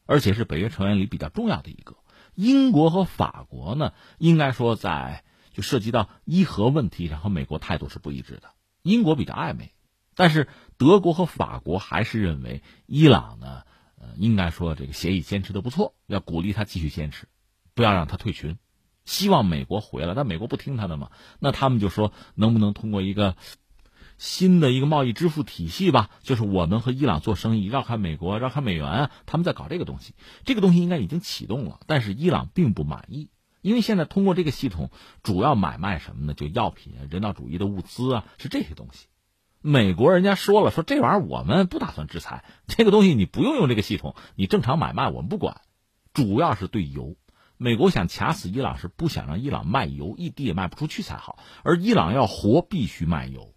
而且是北约成员里比较重要的一个。英国和法国呢，应该说在就涉及到伊核问题上和美国态度是不一致的。英国比较暧昧，但是德国和法国还是认为伊朗呢，呃，应该说这个协议坚持的不错，要鼓励他继续坚持，不要让他退群，希望美国回来。但美国不听他的嘛，那他们就说能不能通过一个。新的一个贸易支付体系吧，就是我们和伊朗做生意绕开美国，绕开美元，他们在搞这个东西。这个东西应该已经启动了，但是伊朗并不满意，因为现在通过这个系统主要买卖什么呢？就药品、人道主义的物资啊，是这些东西。美国人家说了，说这玩意儿我们不打算制裁，这个东西你不用用这个系统，你正常买卖我们不管。主要是对油，美国想卡死伊朗是不想让伊朗卖油，一滴也卖不出去才好。而伊朗要活，必须卖油。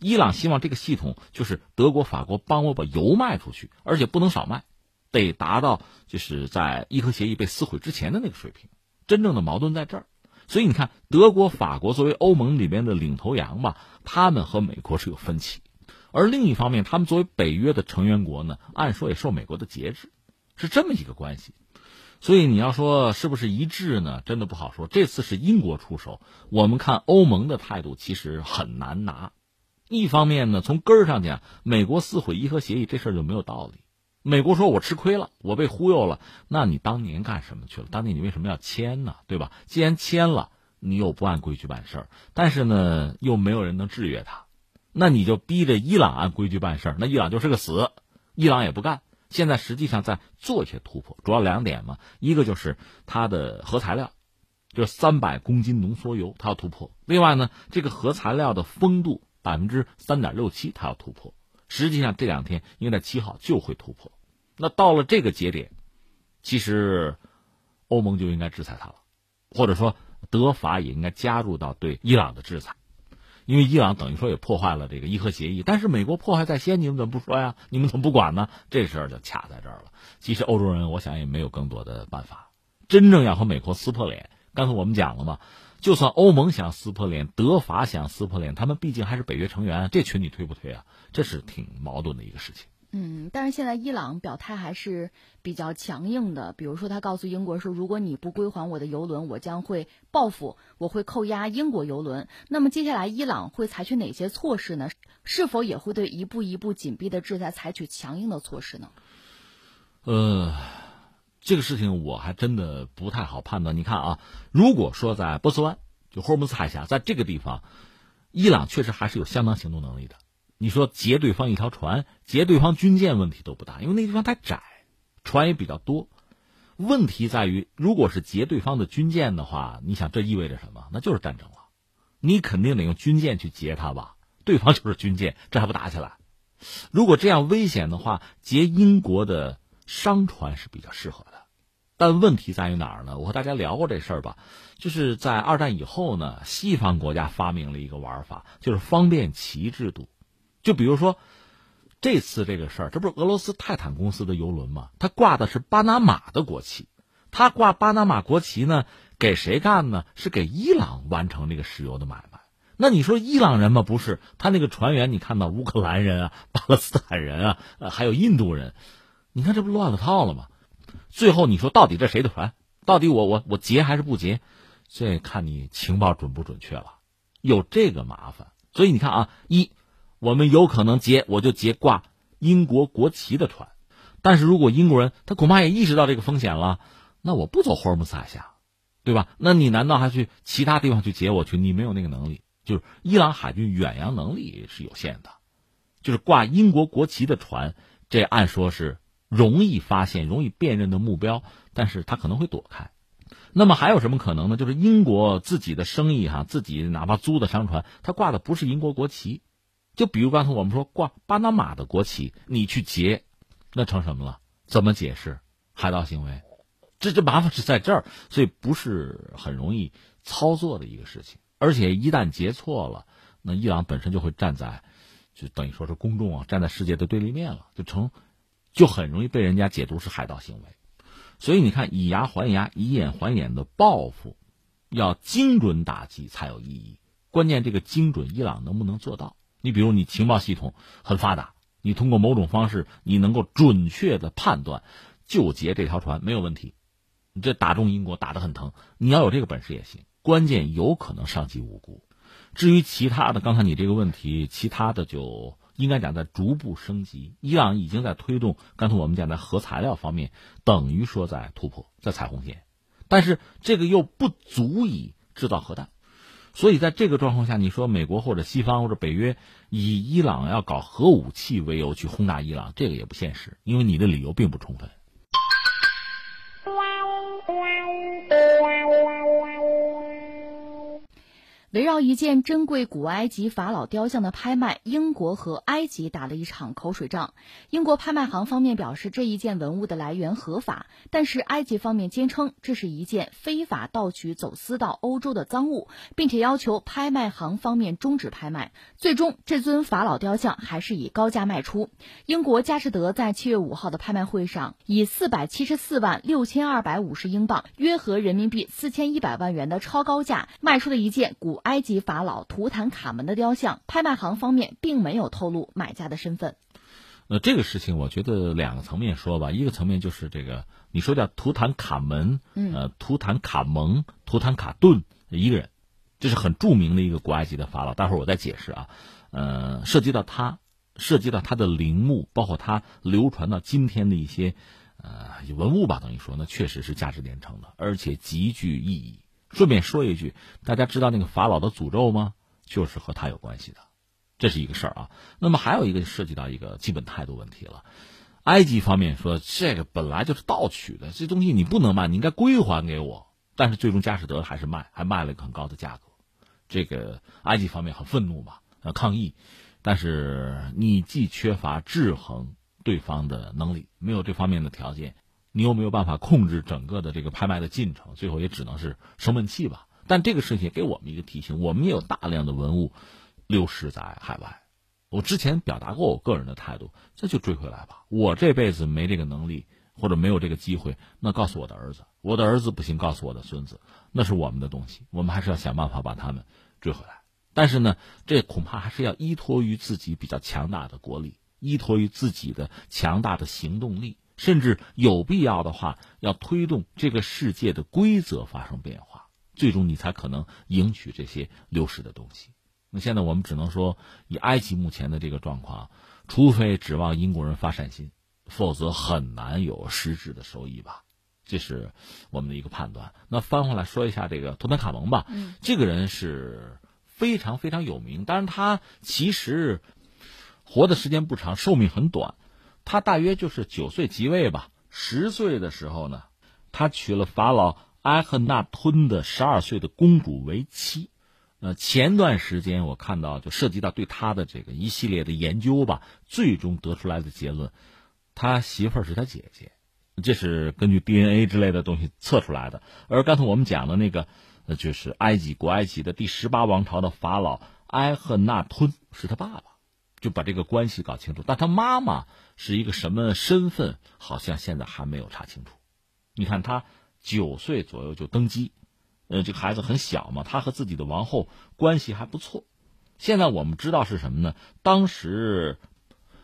伊朗希望这个系统就是德国、法国帮我把油卖出去，而且不能少卖，得达到就是在伊核协议被撕毁之前的那个水平。真正的矛盾在这儿，所以你看，德国、法国作为欧盟里边的领头羊吧，他们和美国是有分歧；而另一方面，他们作为北约的成员国呢，按说也受美国的节制，是这么一个关系。所以你要说是不是一致呢？真的不好说。这次是英国出手，我们看欧盟的态度其实很难拿。一方面呢，从根儿上讲，美国撕毁伊核协议这事儿就没有道理。美国说我吃亏了，我被忽悠了，那你当年干什么去了？当年你为什么要签呢？对吧？既然签了，你又不按规矩办事儿，但是呢，又没有人能制约他，那你就逼着伊朗按规矩办事儿，那伊朗就是个死，伊朗也不干。现在实际上在做一些突破，主要两点嘛，一个就是它的核材料，就是三百公斤浓缩铀，它要突破；另外呢，这个核材料的风度。百分之三点六七，它要突破。实际上这两天应该在七号就会突破。那到了这个节点，其实欧盟就应该制裁它了，或者说德法也应该加入到对伊朗的制裁，因为伊朗等于说也破坏了这个伊核协议。但是美国破坏在先，你们怎么不说呀？你们怎么不管呢？这事儿就卡在这儿了。其实欧洲人，我想也没有更多的办法，真正要和美国撕破脸。刚才我们讲了嘛。就算欧盟想撕破脸，德法想撕破脸，他们毕竟还是北约成员，这群你推不推啊？这是挺矛盾的一个事情。嗯，但是现在伊朗表态还是比较强硬的，比如说他告诉英国说，如果你不归还我的油轮，我将会报复，我会扣押英国油轮。那么接下来伊朗会采取哪些措施呢？是否也会对一步一步紧逼的制裁采取强硬的措施呢？呃。这个事情我还真的不太好判断。你看啊，如果说在波斯湾，就霍尔木兹海峡，在这个地方，伊朗确实还是有相当行动能力的。你说劫对方一条船，劫对方军舰，问题都不大，因为那地方太窄，船也比较多。问题在于，如果是劫对方的军舰的话，你想这意味着什么？那就是战争了。你肯定得用军舰去劫他吧？对方就是军舰，这还不打起来？如果这样危险的话，劫英国的商船是比较适合的。但问题在于哪儿呢？我和大家聊过这事儿吧，就是在二战以后呢，西方国家发明了一个玩法，就是方便旗制度。就比如说这次这个事儿，这不是俄罗斯泰坦公司的游轮吗？它挂的是巴拿马的国旗，它挂巴拿马国旗呢，给谁干呢？是给伊朗完成这个石油的买卖。那你说伊朗人吗？不是，他那个船员你看到乌克兰人啊、巴勒斯坦人啊，还有印度人，你看这不乱了套了吗？最后你说到底这谁的船？到底我我我截还是不截？这看你情报准不准确了。有这个麻烦，所以你看啊，一我们有可能截，我就截挂英国国旗的船。但是如果英国人他恐怕也意识到这个风险了，那我不走霍尔木兹海峡，对吧？那你难道还去其他地方去截我去？你没有那个能力。就是伊朗海军远洋能力是有限的，就是挂英国国旗的船，这按说是。容易发现、容易辨认的目标，但是他可能会躲开。那么还有什么可能呢？就是英国自己的生意哈，自己哪怕租的商船，他挂的不是英国国旗，就比如刚才我们说挂巴拿马的国旗，你去劫，那成什么了？怎么解释海盗行为？这这麻烦是在这儿，所以不是很容易操作的一个事情。而且一旦劫错了，那伊朗本身就会站在，就等于说是公众啊，站在世界的对立面了，就成。就很容易被人家解读是海盗行为，所以你看以牙还牙、以眼还眼的报复，要精准打击才有意义。关键这个精准，伊朗能不能做到？你比如你情报系统很发达，你通过某种方式，你能够准确的判断就劫这条船没有问题，你这打中英国打得很疼，你要有这个本事也行。关键有可能伤及无辜。至于其他的，刚才你这个问题，其他的就应该讲在逐步升级。伊朗已经在推动，刚才我们讲在核材料方面，等于说在突破，在踩红线，但是这个又不足以制造核弹。所以在这个状况下，你说美国或者西方或者北约以伊朗要搞核武器为由去轰炸伊朗，这个也不现实，因为你的理由并不充分。围绕一件珍贵古埃及法老雕像的拍卖，英国和埃及打了一场口水仗。英国拍卖行方面表示这一件文物的来源合法，但是埃及方面坚称这是一件非法盗取、走私到欧洲的赃物，并且要求拍卖行方面终止拍卖。最终，这尊法老雕像还是以高价卖出。英国佳士得在七月五号的拍卖会上，以四百七十四万六千二百五十英镑（约合人民币四千一百万元）的超高价卖出了一件古。埃及法老图坦卡门的雕像，拍卖行方面并没有透露买家的身份。那这个事情，我觉得两个层面说吧。一个层面就是这个，你说叫图坦卡门，呃，图坦卡蒙、图坦卡顿一个人，这是很著名的一个古埃及的法老。待会儿我再解释啊。呃，涉及到他，涉及到他的陵墓，包括他流传到今天的一些呃文物吧，等于说那确实是价值连城的，而且极具意义。顺便说一句，大家知道那个法老的诅咒吗？就是和他有关系的，这是一个事儿啊。那么还有一个涉及到一个基本态度问题了。埃及方面说，这个本来就是盗取的，这东西你不能卖，你应该归还给我。但是最终佳士得还是卖，还卖了一个很高的价格。这个埃及方面很愤怒嘛，要抗议。但是你既缺乏制衡对方的能力，没有这方面的条件。你又没有办法控制整个的这个拍卖的进程，最后也只能是生闷气吧。但这个事情给我们一个提醒，我们也有大量的文物流失在海外。我之前表达过我个人的态度，这就追回来吧。我这辈子没这个能力，或者没有这个机会，那告诉我的儿子，我的儿子不行，告诉我的孙子，那是我们的东西，我们还是要想办法把他们追回来。但是呢，这恐怕还是要依托于自己比较强大的国力，依托于自己的强大的行动力。甚至有必要的话，要推动这个世界的规则发生变化，最终你才可能赢取这些流失的东西。那现在我们只能说，以埃及目前的这个状况，除非指望英国人发善心，否则很难有实质的收益吧。这是我们的一个判断。那翻回来说一下这个图坦卡蒙吧，嗯，这个人是非常非常有名，但是他其实活的时间不长，寿命很短。他大约就是九岁即位吧，十岁的时候呢，他娶了法老埃赫纳吞的十二岁的公主为妻。呃，前段时间我看到就涉及到对他的这个一系列的研究吧，最终得出来的结论，他媳妇是他姐姐，这是根据 DNA 之类的东西测出来的。而刚才我们讲的那个，呃，就是埃及古埃及的第十八王朝的法老埃赫纳吞是他爸爸。就把这个关系搞清楚，但他妈妈是一个什么身份，好像现在还没有查清楚。你看他九岁左右就登基，呃，这个孩子很小嘛，他和自己的王后关系还不错。现在我们知道是什么呢？当时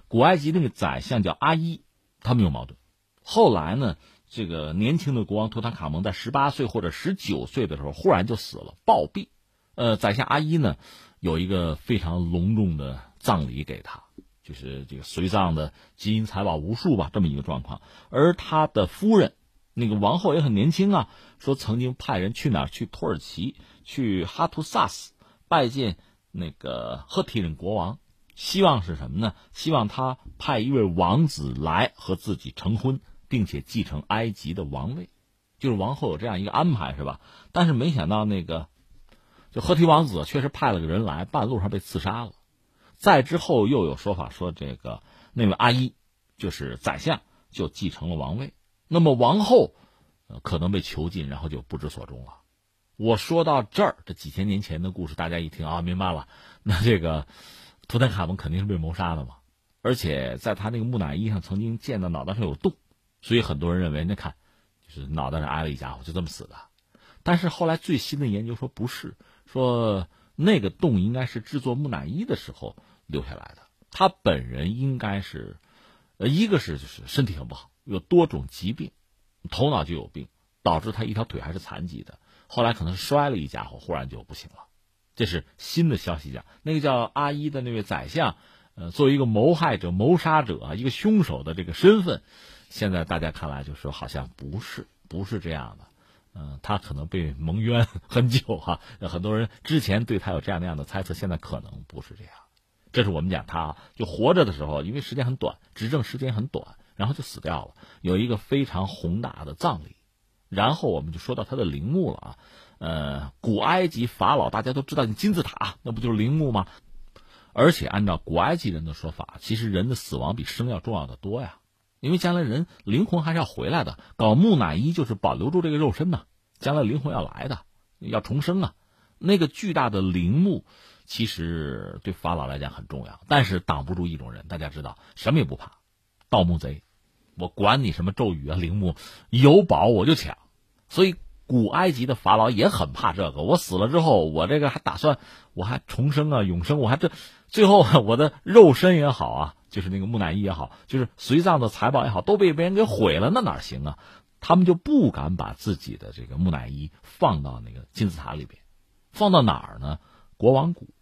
古埃及那个宰相叫阿伊，他们有矛盾。后来呢，这个年轻的国王图坦卡蒙在十八岁或者十九岁的时候忽然就死了，暴毙。呃，宰相阿伊呢有一个非常隆重的。葬礼给他，就是这个随葬的金银财宝无数吧，这么一个状况。而他的夫人，那个王后也很年轻啊，说曾经派人去哪？去土耳其，去哈图萨斯拜见那个赫梯人国王，希望是什么呢？希望他派一位王子来和自己成婚，并且继承埃及的王位。就是王后有这样一个安排，是吧？但是没想到那个，就赫梯王子确实派了个人来，半路上被刺杀了。再之后又有说法说，这个那位阿依，就是宰相，就继承了王位。那么王后，可能被囚禁，然后就不知所终了。我说到这儿，这几千年前的故事，大家一听啊，明白了。那这个图坦卡蒙肯定是被谋杀的嘛，而且在他那个木乃伊上曾经见到脑袋上有洞，所以很多人认为，那看，就是脑袋上挨了一家伙，就这么死的。但是后来最新的研究说不是，说那个洞应该是制作木乃伊的时候。留下来的，他本人应该是，呃，一个是就是身体很不好，有多种疾病，头脑就有病，导致他一条腿还是残疾的。后来可能摔了一家伙，忽然就不行了。这是新的消息讲，那个叫阿一的那位宰相，呃，作为一个谋害者、谋杀者、一个凶手的这个身份，现在大家看来就说好像不是，不是这样的。嗯，他可能被蒙冤 很久哈，很多人之前对他有这样那样的猜测，现在可能不是这样。这是我们讲他啊就活着的时候，因为时间很短，执政时间很短，然后就死掉了，有一个非常宏大的葬礼。然后我们就说到他的陵墓了啊。呃，古埃及法老大家都知道，金字塔那不就是陵墓吗？而且按照古埃及人的说法，其实人的死亡比生要重要的多呀，因为将来人灵魂还是要回来的。搞木乃伊就是保留住这个肉身呐，将来灵魂要来的，要重生啊。那个巨大的陵墓，其实对法老来讲很重要，但是挡不住一种人，大家知道什么也不怕，盗墓贼，我管你什么咒语啊，陵墓有宝我就抢，所以。古埃及的法老也很怕这个。我死了之后，我这个还打算，我还重生啊，永生，我还这，最后我的肉身也好啊，就是那个木乃伊也好，就是随葬的财宝也好，都被别人给毁了，那哪行啊？他们就不敢把自己的这个木乃伊放到那个金字塔里边，放到哪儿呢？国王谷，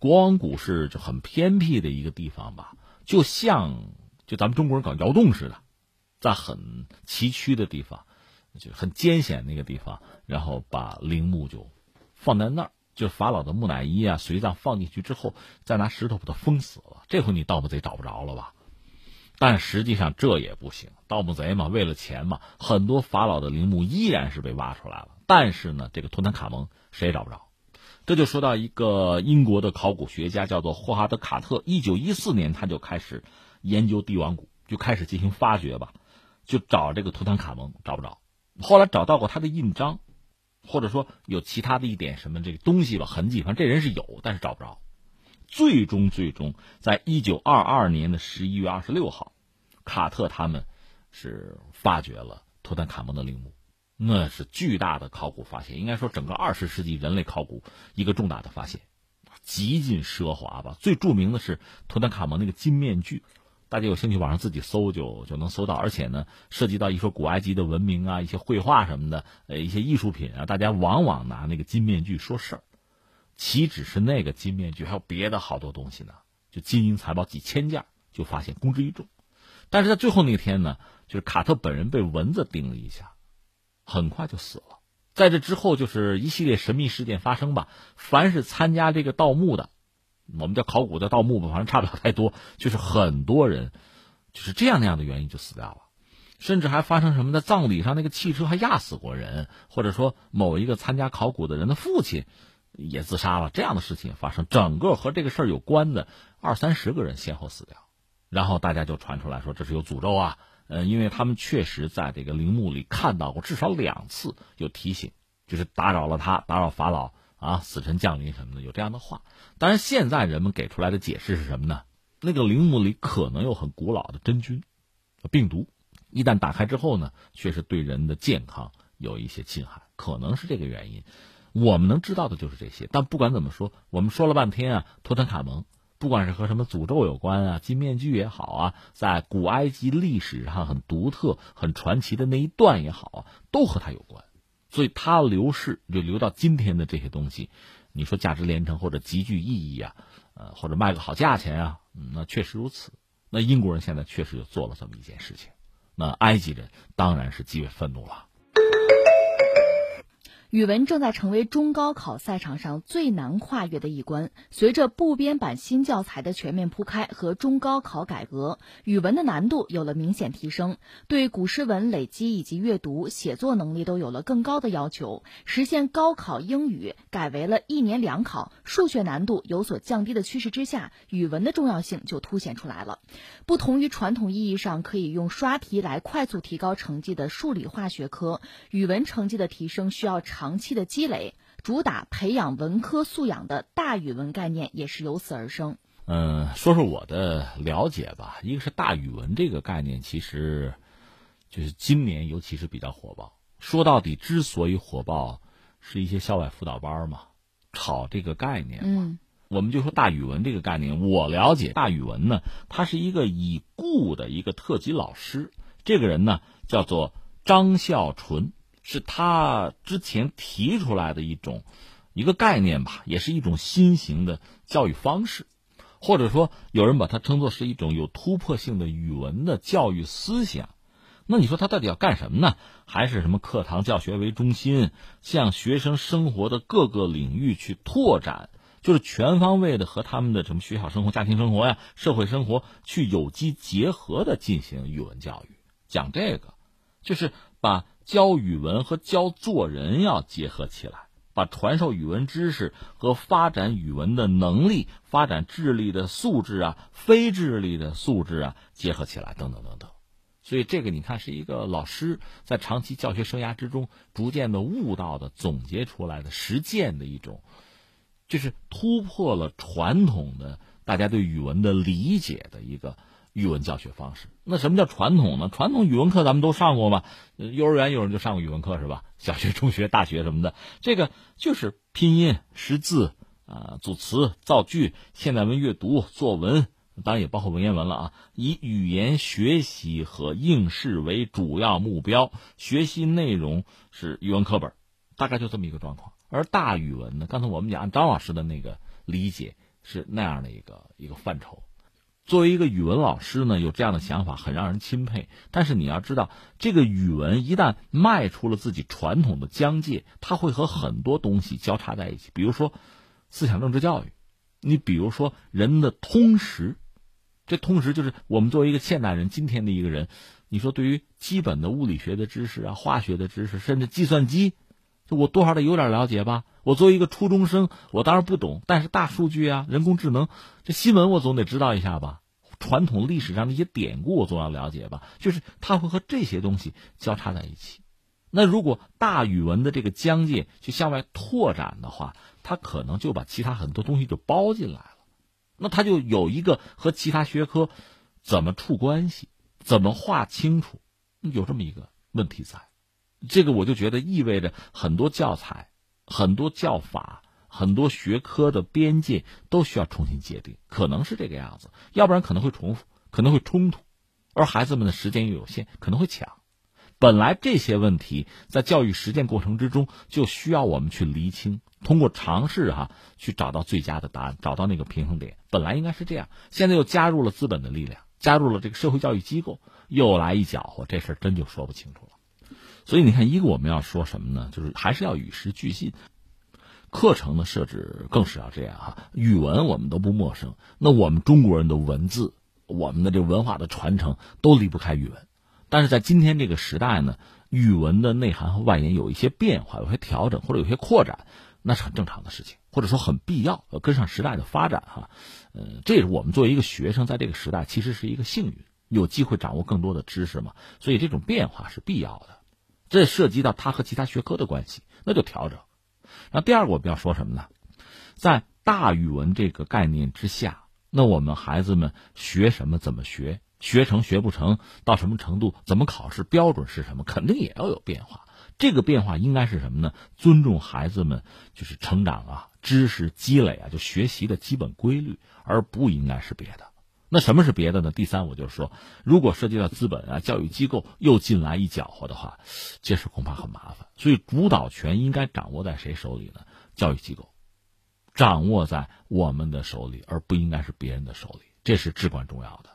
国王谷是就很偏僻的一个地方吧，就像就咱们中国人搞窑洞似的，在很崎岖的地方。就很艰险那个地方，然后把陵墓就放在那儿，就法老的木乃伊啊、随葬放进去之后，再拿石头把它封死了。这回你盗墓贼找不着了吧？但实际上这也不行，盗墓贼嘛，为了钱嘛，很多法老的陵墓依然是被挖出来了。但是呢，这个图坦卡蒙谁也找不着。这就说到一个英国的考古学家，叫做霍华德·卡特。一九一四年他就开始研究帝王谷，就开始进行发掘吧，就找这个图坦卡蒙，找不着。后来找到过他的印章，或者说有其他的一点什么这个东西吧痕迹，反正这人是有，但是找不着。最终，最终，在一九二二年的十一月二十六号，卡特他们是发掘了图坦卡蒙的陵墓，那是巨大的考古发现，应该说整个二十世纪人类考古一个重大的发现，极尽奢华吧。最著名的是图坦卡蒙那个金面具。大家有兴趣网上自己搜就就能搜到，而且呢，涉及到一说古埃及的文明啊，一些绘画什么的，呃，一些艺术品啊，大家往往拿那个金面具说事儿。岂止是那个金面具，还有别的好多东西呢，就金银财宝几千件，就发现公之于众。但是在最后那天呢，就是卡特本人被蚊子叮了一下，很快就死了。在这之后，就是一系列神秘事件发生吧。凡是参加这个盗墓的。我们叫考古的盗墓吧，反正差不了太多。就是很多人，就是这样那样的原因就死掉了，甚至还发生什么在葬礼上那个汽车还压死过人，或者说某一个参加考古的人的父亲也自杀了，这样的事情也发生。整个和这个事儿有关的二三十个人先后死掉，然后大家就传出来说这是有诅咒啊。呃，因为他们确实在这个陵墓里看到过至少两次有提醒，就是打扰了他，打扰法老。啊，死神降临什么的，有这样的话。当然，现在人们给出来的解释是什么呢？那个陵墓里可能有很古老的真菌、病毒，一旦打开之后呢，确实对人的健康有一些侵害，可能是这个原因。我们能知道的就是这些。但不管怎么说，我们说了半天啊，图坦卡蒙，不管是和什么诅咒有关啊，金面具也好啊，在古埃及历史上很独特、很传奇的那一段也好啊，都和他有关。所以它流逝就流到今天的这些东西，你说价值连城或者极具意义啊，呃，或者卖个好价钱啊，那确实如此。那英国人现在确实就做了这么一件事情，那埃及人当然是极为愤怒了。语文正在成为中高考赛场上最难跨越的一关。随着部编版新教材的全面铺开和中高考改革，语文的难度有了明显提升，对古诗文累积以及阅读、写作能力都有了更高的要求。实现高考英语改为了一年两考，数学难度有所降低的趋势之下，语文的重要性就凸显出来了。不同于传统意义上可以用刷题来快速提高成绩的数理化学科，语文成绩的提升需要长。长期的积累，主打培养文科素养的大语文概念也是由此而生。嗯，说说我的了解吧。一个是大语文这个概念，其实就是今年尤其是比较火爆。说到底，之所以火爆，是一些校外辅导班嘛，炒这个概念嘛。我们就说大语文这个概念，我了解大语文呢，他是一个已故的一个特级老师，这个人呢叫做张孝纯。是他之前提出来的一种一个概念吧，也是一种新型的教育方式，或者说有人把它称作是一种有突破性的语文的教育思想。那你说他到底要干什么呢？还是什么课堂教学为中心，向学生生活的各个领域去拓展，就是全方位的和他们的什么学校生活、家庭生活呀、社会生活去有机结合的进行语文教育。讲这个，就是把教语文和教做人要结合起来，把传授语文知识和发展语文的能力、发展智力的素质啊、非智力的素质啊结合起来，等等等等。所以这个你看是一个老师在长期教学生涯之中逐渐的悟到的、总结出来的实践的一种，就是突破了传统的大家对语文的理解的一个语文教学方式。那什么叫传统呢？传统语文课咱们都上过吧？幼儿园有人就上过语文课是吧？小学、中学、大学什么的，这个就是拼音、识字啊、组词、造句、现代文阅读、作文。当然也包括文言文了啊！以语言学习和应试为主要目标，学习内容是语文课本，大概就这么一个状况。而大语文呢，刚才我们讲，按张老师的那个理解是那样的一个一个范畴。作为一个语文老师呢，有这样的想法很让人钦佩。但是你要知道，这个语文一旦迈出了自己传统的疆界，它会和很多东西交叉在一起。比如说思想政治教育，你比如说人的通识。这通识就是我们作为一个现代人，今天的一个人，你说对于基本的物理学的知识啊、化学的知识，甚至计算机，就我多少得有点了解吧。我作为一个初中生，我当然不懂，但是大数据啊、人工智能，这新闻我总得知道一下吧。传统历史上的一些典故我总要了解吧。就是它会和这些东西交叉在一起。那如果大语文的这个疆界去向外拓展的话，它可能就把其他很多东西就包进来了。那他就有一个和其他学科怎么处关系，怎么划清楚，有这么一个问题在。这个我就觉得意味着很多教材、很多教法、很多学科的边界都需要重新界定，可能是这个样子，要不然可能会重复，可能会冲突，而孩子们的时间又有限，可能会抢。本来这些问题在教育实践过程之中就需要我们去厘清。通过尝试哈，去找到最佳的答案，找到那个平衡点。本来应该是这样，现在又加入了资本的力量，加入了这个社会教育机构，又来一搅和，这事儿真就说不清楚了。所以你看，一个我们要说什么呢？就是还是要与时俱进，课程的设置更是要这样哈。语文我们都不陌生，那我们中国人的文字，我们的这文化的传承都离不开语文。但是在今天这个时代呢，语文的内涵和外延有一些变化，有些调整或者有些扩展。那是很正常的事情，或者说很必要，跟上时代的发展哈。呃，这也是我们作为一个学生，在这个时代其实是一个幸运，有机会掌握更多的知识嘛。所以这种变化是必要的，这涉及到它和其他学科的关系，那就调整。那第二个我们要说什么呢？在大语文这个概念之下，那我们孩子们学什么，怎么学，学成学不成，到什么程度，怎么考试，标准是什么，肯定也要有变化。这个变化应该是什么呢？尊重孩子们就是成长啊，知识积累啊，就学习的基本规律，而不应该是别的。那什么是别的呢？第三，我就是说，如果涉及到资本啊、教育机构又进来一搅和的话，这事恐怕很麻烦。所以，主导权应该掌握在谁手里呢？教育机构，掌握在我们的手里，而不应该是别人的手里，这是至关重要的。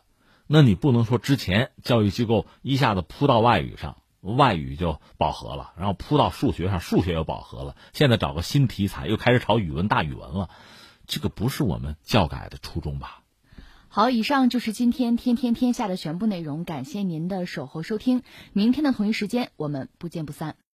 那你不能说之前教育机构一下子扑到外语上。外语就饱和了，然后扑到数学上，数学又饱和了。现在找个新题材，又开始炒语文大语文了，这个不是我们教改的初衷吧？好，以上就是今天天天天下的全部内容，感谢您的守候收听，明天的同一时间我们不见不散。